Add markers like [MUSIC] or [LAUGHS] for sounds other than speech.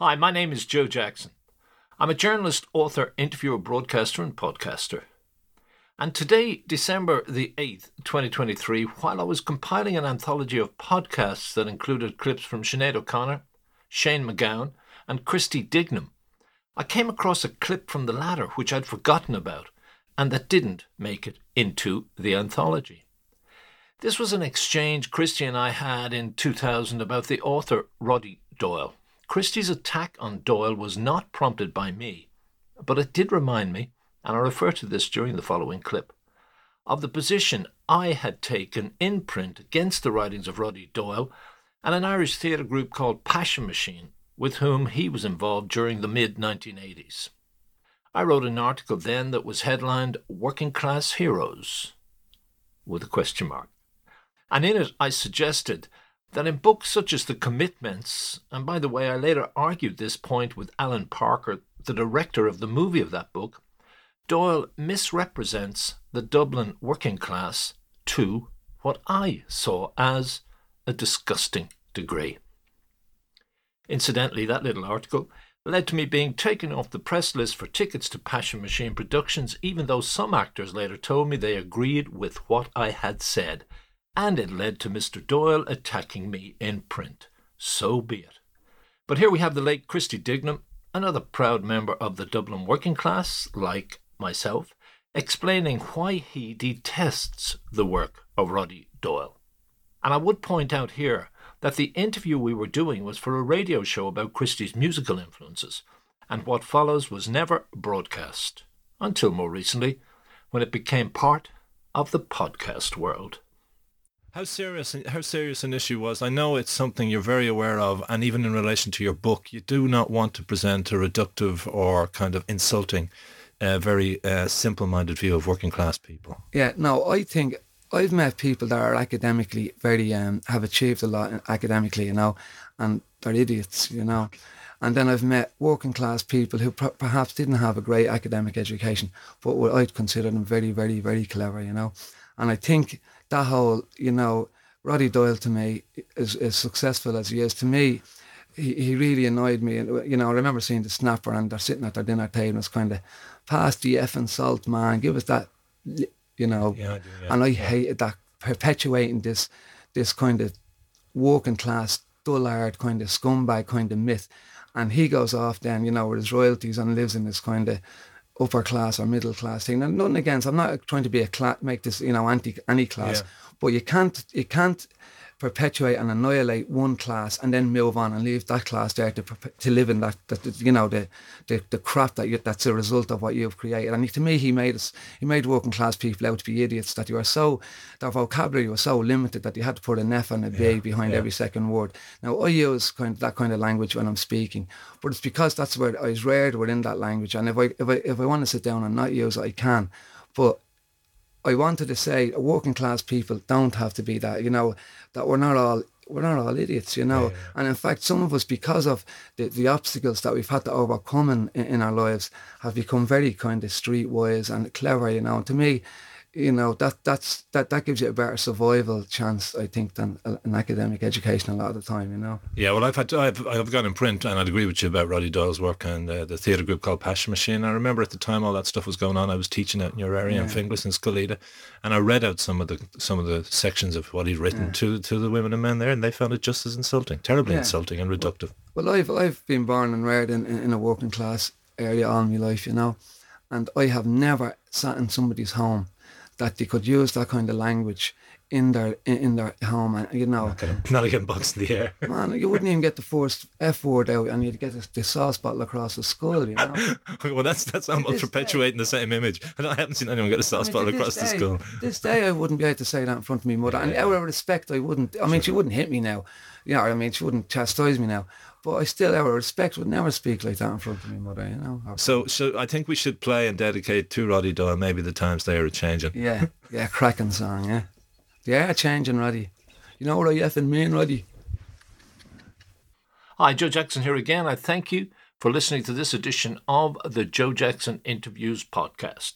Hi, my name is Joe Jackson. I'm a journalist, author, interviewer, broadcaster, and podcaster. And today, December the 8th, 2023, while I was compiling an anthology of podcasts that included clips from Sinead O'Connor, Shane MacGowan, and Christy Dignam, I came across a clip from the latter which I'd forgotten about and that didn't make it into the anthology. This was an exchange Christy and I had in 2000 about the author Roddy Doyle. Christy's attack on Doyle was not prompted by me, but it did remind me, and I refer to this during the following clip, of the position I had taken in print against the writings of Roddy Doyle and an Irish theatre group called Passion Machine, with whom he was involved during the mid 1980s. I wrote an article then that was headlined Working Class Heroes, with a question mark. And in it, I suggested that in books such as The Commitments, and by the way, I later argued this point with Alan Parker, the director of the movie of that book, Doyle misrepresents the Dublin working class to what I saw as a disgusting degree. Incidentally, that little article led to me being taken off the press list for tickets to Passion Machine productions, even though some actors later told me they agreed with what I had said and it led to Mr. Doyle attacking me in print. So be it. But here we have the late Christy Dignam, another proud member of the Dublin working class, like myself, explaining why he detests the work of Roddy Doyle. And I would point out here that the interview we were doing was for a radio show about Christy's musical influences, and what follows was never broadcast until more recently, when it became part of the podcast world. How serious how serious an issue was? I know it's something you're very aware of, and even in relation to your book, you do not want to present a reductive or kind of insulting, uh, very uh, simple-minded view of working class people. Yeah, no, I think I've met people that are academically very um, have achieved a lot academically, you know, and they're idiots, you know. And then I've met working class people who pr- perhaps didn't have a great academic education, but what I'd consider them very, very, very clever, you know. And I think that whole, you know, Roddy Doyle to me is as successful as he is to me. He, he really annoyed me, and you know I remember seeing the snapper and they're sitting at their dinner table and it's kind of, pass the effing salt, man, give us that, you know. Yeah, I do, yeah. And I hated that perpetuating this, this kind of working class dullard kind of scumbag kind of myth, and he goes off then, you know, with his royalties and lives in this kind of upper class or middle class thing. And nothing against. I'm not trying to be a class, make this you know anti any class, yeah. but you can't you can't perpetuate and annihilate one class and then move on and leave that class there to to live in that, that you know the, the the crap that you, that's a result of what you've created. And to me, he made us he made working class people out to be idiots. That you are so their vocabulary was so limited that you had to put an F and a B yeah, behind yeah. every second word. Now I use kind of that kind of language when I'm speaking, but it's because that's where I was reared within that language. And if I if I if I want to sit down and not use it, I can. But I wanted to say working class people don't have to be that, you know, that we're not all we're not all idiots, you know. Yeah, yeah. And in fact, some of us, because of the, the obstacles that we've had to overcome in, in our lives, have become very kind of streetwise and clever, you know. And to me, you know that that's that that gives you a better survival chance I think than an academic education a lot of the time you know yeah well I've had I've, I've got in print and I'd agree with you about Roddy Doyle's work and uh, the theatre group called Passion Machine I remember at the time all that stuff was going on I was teaching out in your area yeah. in Finglas and Scolleda and I read out some of the some of the sections of what he'd written yeah. to to the women and men there and they found it just as insulting terribly yeah. insulting and reductive well I've I've been born and reared in, in a working class area all my life you know and I have never sat in somebody's home that they could use that kind of language in their in their home and you know not again bugs in the air [LAUGHS] man you wouldn't even get the first F word out and you'd get the, the sauce bottle across the skull you know [LAUGHS] well that's that's almost perpetuating day, the same image And [LAUGHS] I haven't seen anyone get a sauce I mean, bottle across day, the skull this day I wouldn't be able to say that in front of me mother yeah. and out of respect I wouldn't I mean she wouldn't hit me now you know I mean she wouldn't chastise me now but I still, out of respect, would never speak like that in front of me mother, you know. So, so I think we should play and dedicate to Roddy Doyle. Maybe the times they are changing. Yeah, yeah, cracking song, yeah. Are changing, Roddy. You know what I effing mean, Roddy? Hi, Joe Jackson here again. I thank you for listening to this edition of the Joe Jackson Interviews podcast.